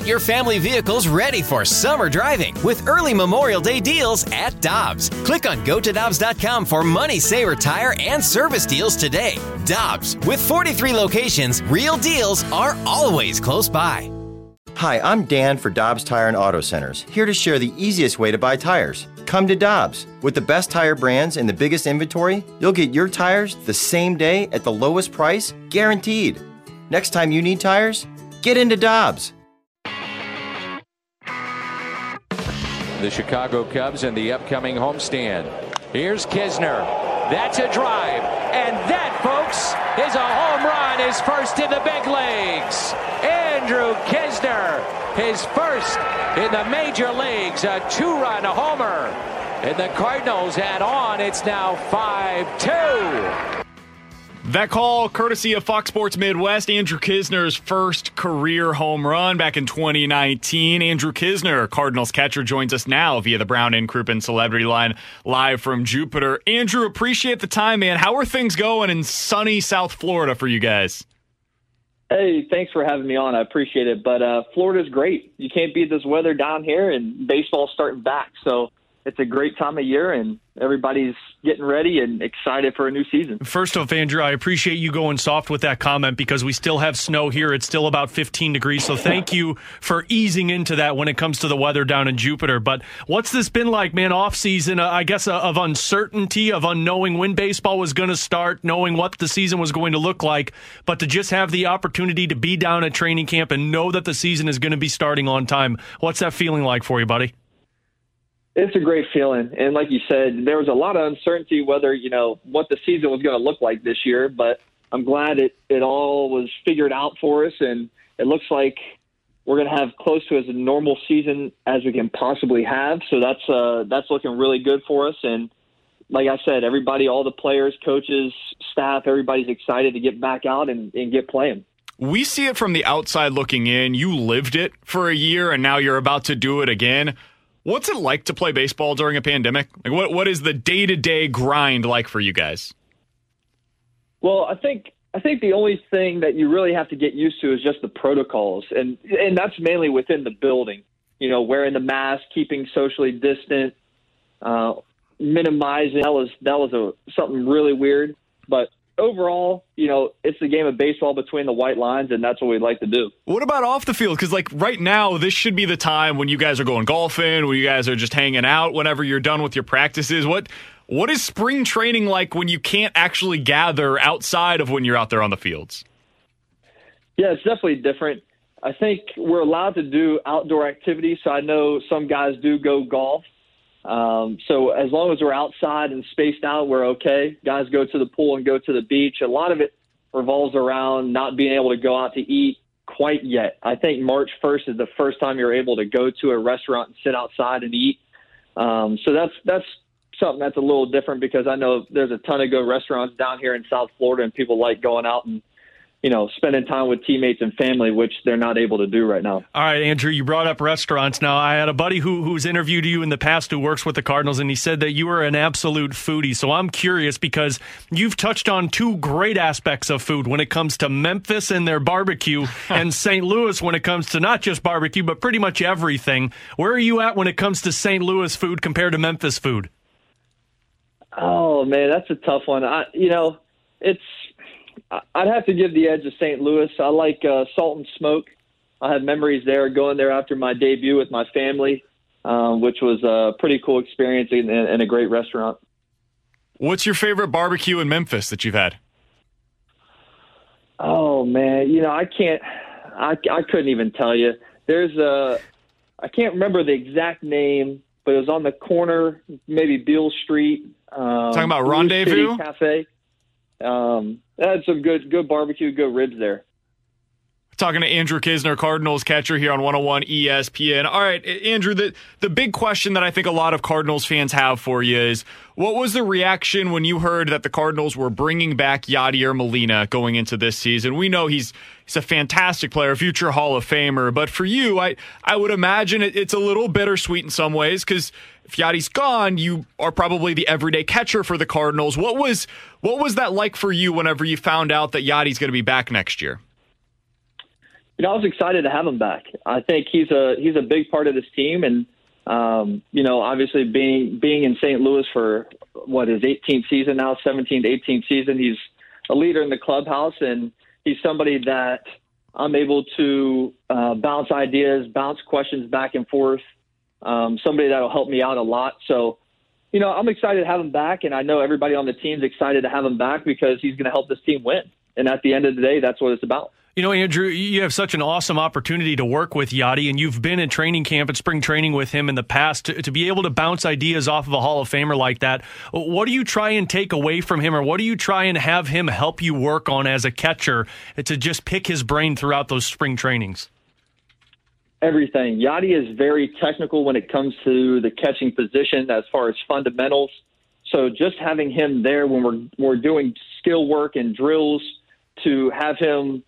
Get your family vehicles ready for summer driving with early Memorial Day deals at Dobbs. Click on gotodobbs.com for money saver tire and service deals today. Dobbs, with 43 locations, real deals are always close by. Hi, I'm Dan for Dobbs Tire and Auto Centers, here to share the easiest way to buy tires. Come to Dobbs. With the best tire brands and the biggest inventory, you'll get your tires the same day at the lowest price, guaranteed. Next time you need tires, get into Dobbs. The Chicago Cubs and the upcoming homestand. Here's Knizner. That's a drive. And that, folks, is a home run, his first in the big leagues. Andrew Knizner, his first in the major leagues, a two-run homer. And the Cardinals add on. It's now 5-2. That call, courtesy of Fox Sports Midwest, Andrew Knizner's first career home run back in 2019. Andrew Knizner, Cardinals catcher, joins us now via the Brown and Crouppen Celebrity Line, live from Jupiter. Andrew, appreciate the time, man. How are things going in sunny South Florida for you guys? Hey, thanks for having me on. I appreciate it. But uh, Florida's great. You can't beat this weather down here, and baseball's starting back. So it's a great time of year, and everybody's getting ready and excited for a new season. First off, Andrew, I appreciate you going soft with that comment because we still have snow here. It's still about 15 degrees. So thank you for easing into that when it comes to the weather down in Jupiter. But what's this been like, man? Off season, uh, I guess, uh, of uncertainty, of unknowing when baseball was going to start, knowing what the season was going to look like, but to just have the opportunity to be down at training camp and know that the season is going to be starting on time. What's that feeling like for you, buddy? It's a great feeling. And like you said, there was a lot of uncertainty whether, you know, what the season was going to look like this year, but I'm glad it, it all was figured out for us. And it looks like we're going to have close to as a normal season as we can possibly have. So that's, uh, that's looking really good for us. And like I said, everybody, all the players, coaches, staff, everybody's excited to get back out and, and get playing. We see it from the outside looking in. You lived it for a year and now you're about to do it again. What's it like to play baseball during a pandemic? Like what what is the day to day grind like for you guys? Well, I think I think the only thing that you really have to get used to is just the protocols, and and that's mainly within the building. You know, wearing the mask, keeping socially distant, uh, minimizing. That was that was a something really weird, but overall, you know, it's a game of baseball between the white lines, and that's what we'd like to do. What about off the field? Because, like, right now, this should be the time when you guys are going golfing, when you guys are just hanging out, whenever you're done with your practices. What What is spring training like when you can't actually gather outside of when you're out there on the fields? Yeah, it's definitely different. I think we're allowed to do outdoor activities. So I know some guys do go golf. Um, so as long as we're outside and spaced out, we're okay. Guys go to the pool and go to the beach. A lot of it revolves around not being able to go out to eat quite yet. I think March 1st is the first time you're able to go to a restaurant and sit outside and eat. Um, so that's that's something that's a little different because I know there's a ton of good restaurants down here in South Florida and people like going out and you know, spending time with teammates and family, which they're not able to do right now. All right, Andrew, you brought up restaurants. Now, I had a buddy who who's interviewed you in the past who works with the Cardinals, and he said that you are an absolute foodie. So I'm curious because you've touched on two great aspects of food when it comes to Memphis and their barbecue, and St. Louis when it comes to not just barbecue but pretty much everything. Where are you at when it comes to St. Louis food compared to Memphis food? Oh man, that's a tough one. I, you know, it's I'd have to give the edge to St. Louis. I like uh, Salt and Smoke. I have memories there, going there after my debut with my family, um, which was a pretty cool experience and, and a great restaurant. What's your favorite barbecue in Memphis that you've had? Oh man, you know I can't. I I couldn't even tell you. There's a. I can't remember the exact name, but it was on the corner, maybe Beale Street. Um, Talking about Rendezvous Cafe. Um, had some good good barbecue, good ribs there. Talking to Andrew Knizner, Cardinals catcher here on 101 ESPN. All right, Andrew, the, the big question that I think a lot of Cardinals fans have for you is what was the reaction when you heard that the Cardinals were bringing back Yadier Molina going into this season? We know he's he's a fantastic player, future Hall of Famer, but for you, I, I would imagine it, it's a little bittersweet in some ways because Yadi's gone, you are probably the everyday catcher for the Cardinals. What was what was that like for you whenever you found out that Yadi's going to be back next year? you know, I was excited to have him back. I think he's a he's a big part of this team, and um, you know, obviously being being in St. Louis for what his 18th season now, 17th, 18th season, he's a leader in the clubhouse, and he's somebody that I'm able to uh, bounce ideas, bounce questions back and forth. Um, somebody that'll help me out a lot. So, you know, I'm excited to have him back, and I know everybody on the team's excited to have him back because he's going to help this team win. And at the end of the day, that's what it's about. You know, Andrew, you have such an awesome opportunity to work with Yadi, and you've been in training camp and spring training with him in the past. To, to, be able to bounce ideas off of a Hall of Famer like that, what do you try and take away from him, or what do you try and have him help you work on as a catcher to just pick his brain throughout those spring trainings? Everything. Yadi is very technical when it comes to the catching position as far as fundamentals. So just having him there when we're we're doing skill work and drills to have him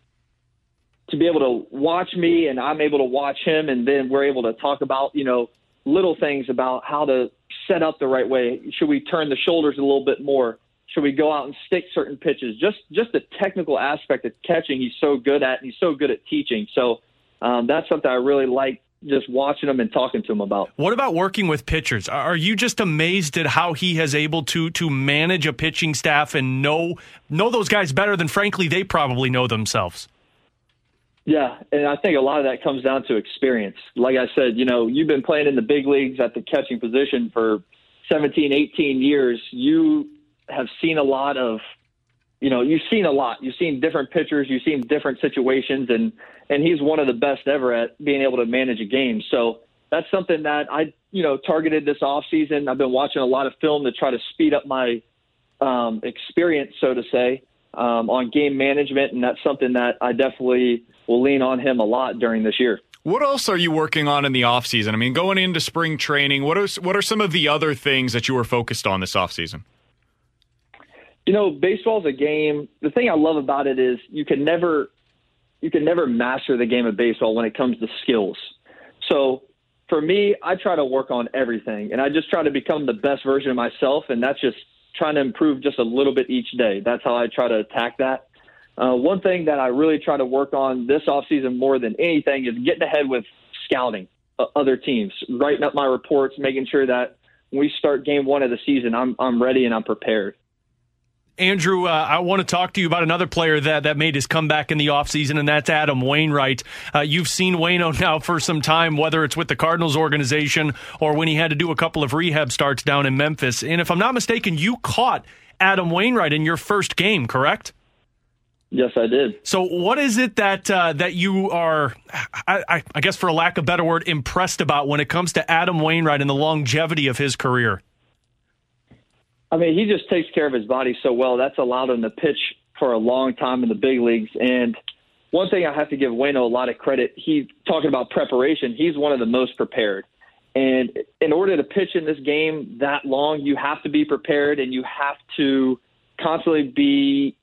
to be able to watch me and I'm able to watch him, and then we're able to talk about you know little things about how to set up the right way. Should we turn the shoulders a little bit more? Should we go out and stick certain pitches? Just just the technical aspect of catching, he's so good at, and he's so good at teaching. So um, that's something I really like just watching him and talking to him about. What about working with pitchers? Are you just amazed at how he has able to to manage a pitching staff and know know those guys better than frankly they probably know themselves? Yeah, and I think a lot of that comes down to experience. Like I said, you know, you've been playing in the big leagues at the catching position for 17, 18 years. You have seen a lot of, you know, you've seen a lot. You've seen different pitchers, you've seen different situations, and and he's one of the best ever at being able to manage a game. So that's something that I, you know, targeted this off season. I've been watching a lot of film to try to speed up my um, experience, so to say, um, on game management, and that's something that I definitely will lean on him a lot during this year. What else are you working on in the offseason? I mean, going into spring training, what are what are some of the other things that you were focused on this offseason? You know, baseball's a game. The thing I love about it is you can never you can never master the game of baseball when it comes to skills. So for me, I try to work on everything and I just try to become the best version of myself and that's just trying to improve just a little bit each day. That's how I try to attack that. Uh, one thing that I really try to work on this offseason more than anything is getting ahead with scouting uh, other teams, writing up my reports, making sure that when we start game one of the season, I'm I'm ready and I'm prepared. Andrew, uh, I want to talk to you about another player that, that made his comeback in the offseason, and that's Adam Wainwright. Uh, you've seen Wayno now for some time, whether it's with the Cardinals organization or when he had to do a couple of rehab starts down in Memphis. And if I'm not mistaken, you caught Adam Wainwright in your first game, correct? Yes, I did. So, what is it that uh, that you are, I, I, guess, for a lack of a better word, impressed about when it comes to Adam Wainwright and the longevity of his career? I mean, he just takes care of his body so well. That's allowed him to pitch for a long time in the big leagues. And one thing I have to give Wayno a lot of credit. He's talking about preparation. He's one of the most prepared. And in order to pitch in this game that long, you have to be prepared and you have to constantly be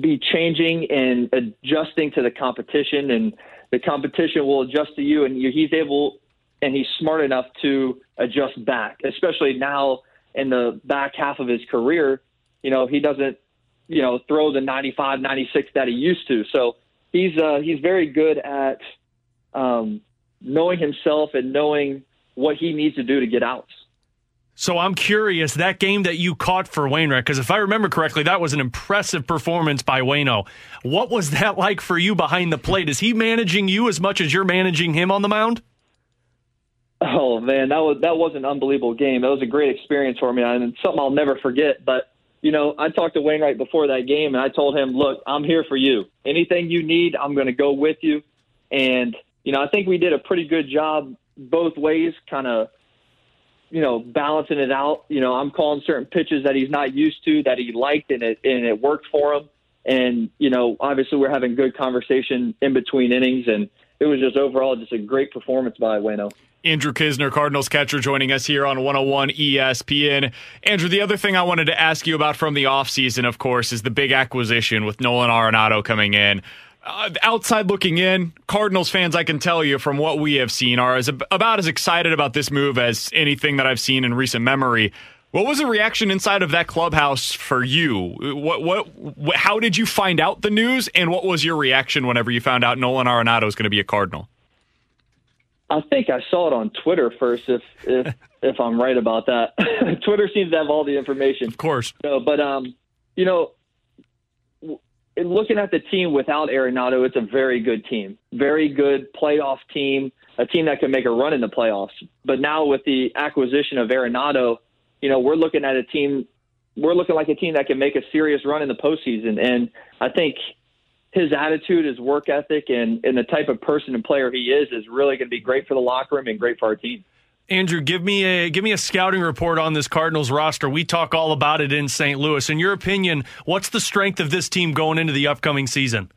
be changing and adjusting to the competition, and the competition will adjust to you. And he's able and he's smart enough to adjust back, especially now in the back half of his career. You know, he doesn't, you know, throw the 95, 96 that he used to. So he's uh, he's very good at um, knowing himself and knowing what he needs to do to get outs. So I'm curious that game that you caught for Wainwright, because if I remember correctly, that was an impressive performance by Wayno. What was that like for you behind the plate? Is he managing you as much as you're managing him on the mound? Oh man, that was that was an unbelievable game. That was a great experience for me, and something I'll never forget. But you know, I talked to Wainwright before that game, and I told him, "Look, I'm here for you. Anything you need, I'm going to go with you." And you know, I think we did a pretty good job both ways, kind of you know, balancing it out. You know, I'm calling certain pitches that he's not used to that he liked and it and it worked for him. And you know, obviously we're having good conversation in between innings, and it was just overall just a great performance by Wayno. Andrew Knizner, Cardinals catcher, joining us here on 101 ESPN. Andrew, the other thing I wanted to ask you about from the offseason, of course, is the big acquisition with Nolan Arenado coming in uh, outside looking in, Cardinals fans, I can tell you from what we have seen, are as about as excited about this move as anything that I've seen in recent memory. What was the reaction inside of that clubhouse for you? What, what, what, how did you find out the news, and what was your reaction whenever you found out Nolan Arenado is going to be a Cardinal? I think I saw it on Twitter first. If if if I'm right about that, Twitter seems to have all the information. Of course. So, but um, you know, in looking at the team without Arenado, it's a very good team, very good playoff team, a team that can make a run in the playoffs. But now with the acquisition of Arenado, you know, we're looking at a team, we're looking like a team that can make a serious run in the postseason. And I think his attitude, his work ethic, and, and the type of person and player he is is really going to be great for the locker room and great for our team. Andrew, give me a give me a scouting report on this Cardinals roster. We talk all about it in St. Louis. In your opinion, what's the strength of this team going into the upcoming season?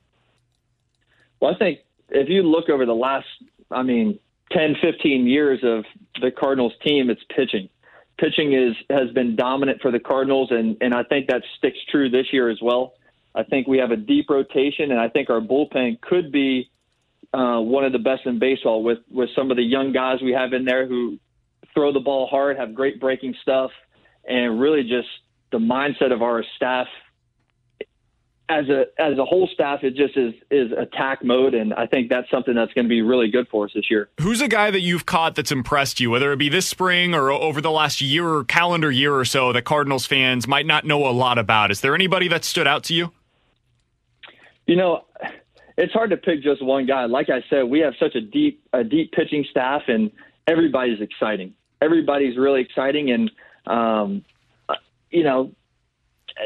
Well, I think if you look over the last, I mean, 10, 15 years of the Cardinals team, it's pitching. Pitching is has been dominant for the Cardinals, and and I think that sticks true this year as well. I think we have a deep rotation, and I think our bullpen could be uh, one of the best in baseball with with some of the young guys we have in there who throw the ball hard, have great breaking stuff, and really just the mindset of our staff as a as a whole staff, it just is is attack mode, and I think that's something that's going to be really good for us this year. Who's a guy that you've caught that's impressed you, whether it be this spring or over the last year or calendar year or so, that Cardinals fans might not know a lot about? Is there anybody that stood out to you? You know, it's hard to pick just one guy. Like I said, we have such a deep a deep pitching staff, and everybody's exciting. Everybody's really exciting, and um, you know,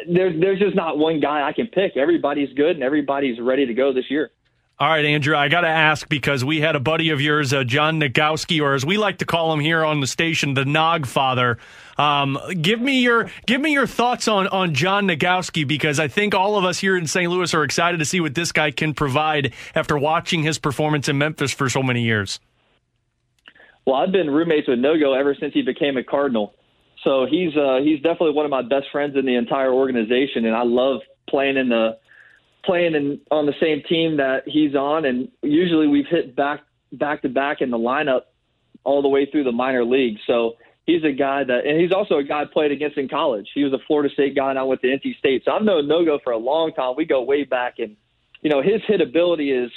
there's there's just not one guy I can pick. Everybody's good and everybody's ready to go this year. All right, Andrew, I got to ask because we had a buddy of yours, uh, John Nogowski, or as we like to call him here on the station, the Nog Father. Um, give me your give me your thoughts on on John Nogowski because I think all of us here in St. Louis are excited to see what this guy can provide after watching his performance in Memphis for so many years. Well, I've been roommates with Nogo ever since he became a Cardinal. So he's uh, he's definitely one of my best friends in the entire organization, and I love playing in the playing in on the same team that he's on. And usually we've hit back back to back in the lineup all the way through the minor league. So he's a guy that, and he's also a guy I played against in college. He was a Florida State guy, and I went to NC State. So I've known Nogo for a long time. We go way back, and you know his hit ability is,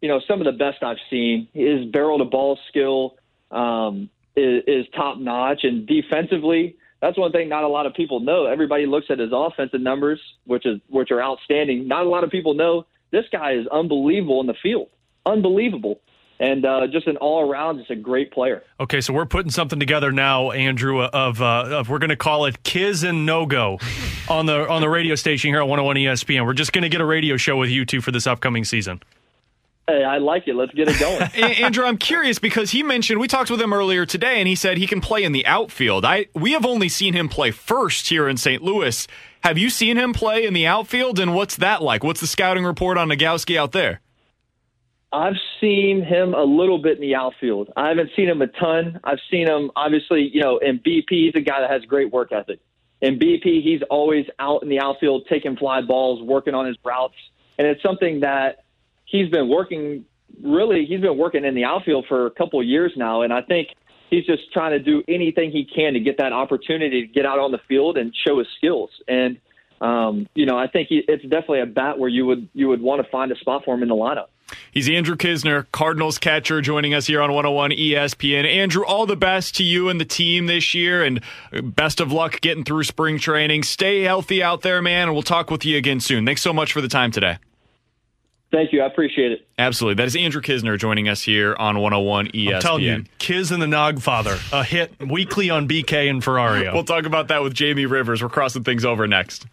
you know, some of the best I've seen. His barrel to ball skill. Um, is, is top notch. And defensively, that's one thing not a lot of people know. Everybody looks at his offensive numbers, which is which are outstanding. Not a lot of people know this guy is unbelievable in the field, unbelievable. And uh, just an all around, just a great player. Okay, so we're putting something together now, Andrew. Of, uh, of we're going to call it Kiz and No Go on the on the radio station here at 101 ESPN. We're just going to get a radio show with you two for this upcoming season. Hey, I like it. Let's get it going. Andrew, I'm curious because he mentioned we talked with him earlier today, and he said he can play in the outfield. I we have only seen him play first here in St. Louis. Have you seen him play in the outfield, and what's that like? What's the scouting report on Nogowski out there? I've seen him a little bit in the outfield. I haven't seen him a ton. I've seen him obviously, you know, in BP. He's a guy that has great work ethic. In BP, he's always out in the outfield taking fly balls, working on his routes, and it's something that he's been working really he's been working in the outfield for a couple of years now and I think he's just trying to do anything he can to get that opportunity to get out on the field and show his skills and um, you know I think he, it's definitely a bat where you would you would want to find a spot for him in the lineup. He's Andrew Knizner, Cardinals catcher, joining us here on 101 ESPN. Andrew, all the best to you and the team this year, and best of luck getting through spring training. Stay healthy out there, man, and we'll talk with you again soon. Thanks so much for the time today. Thank you. I appreciate it. Absolutely. That is Andrew Knizner joining us here on 101 ESPN. I'm telling you, Kiz and the Nog Father, a hit weekly on BK and Ferrario. we'll talk about that with Jamie Rivers. We're crossing things over next.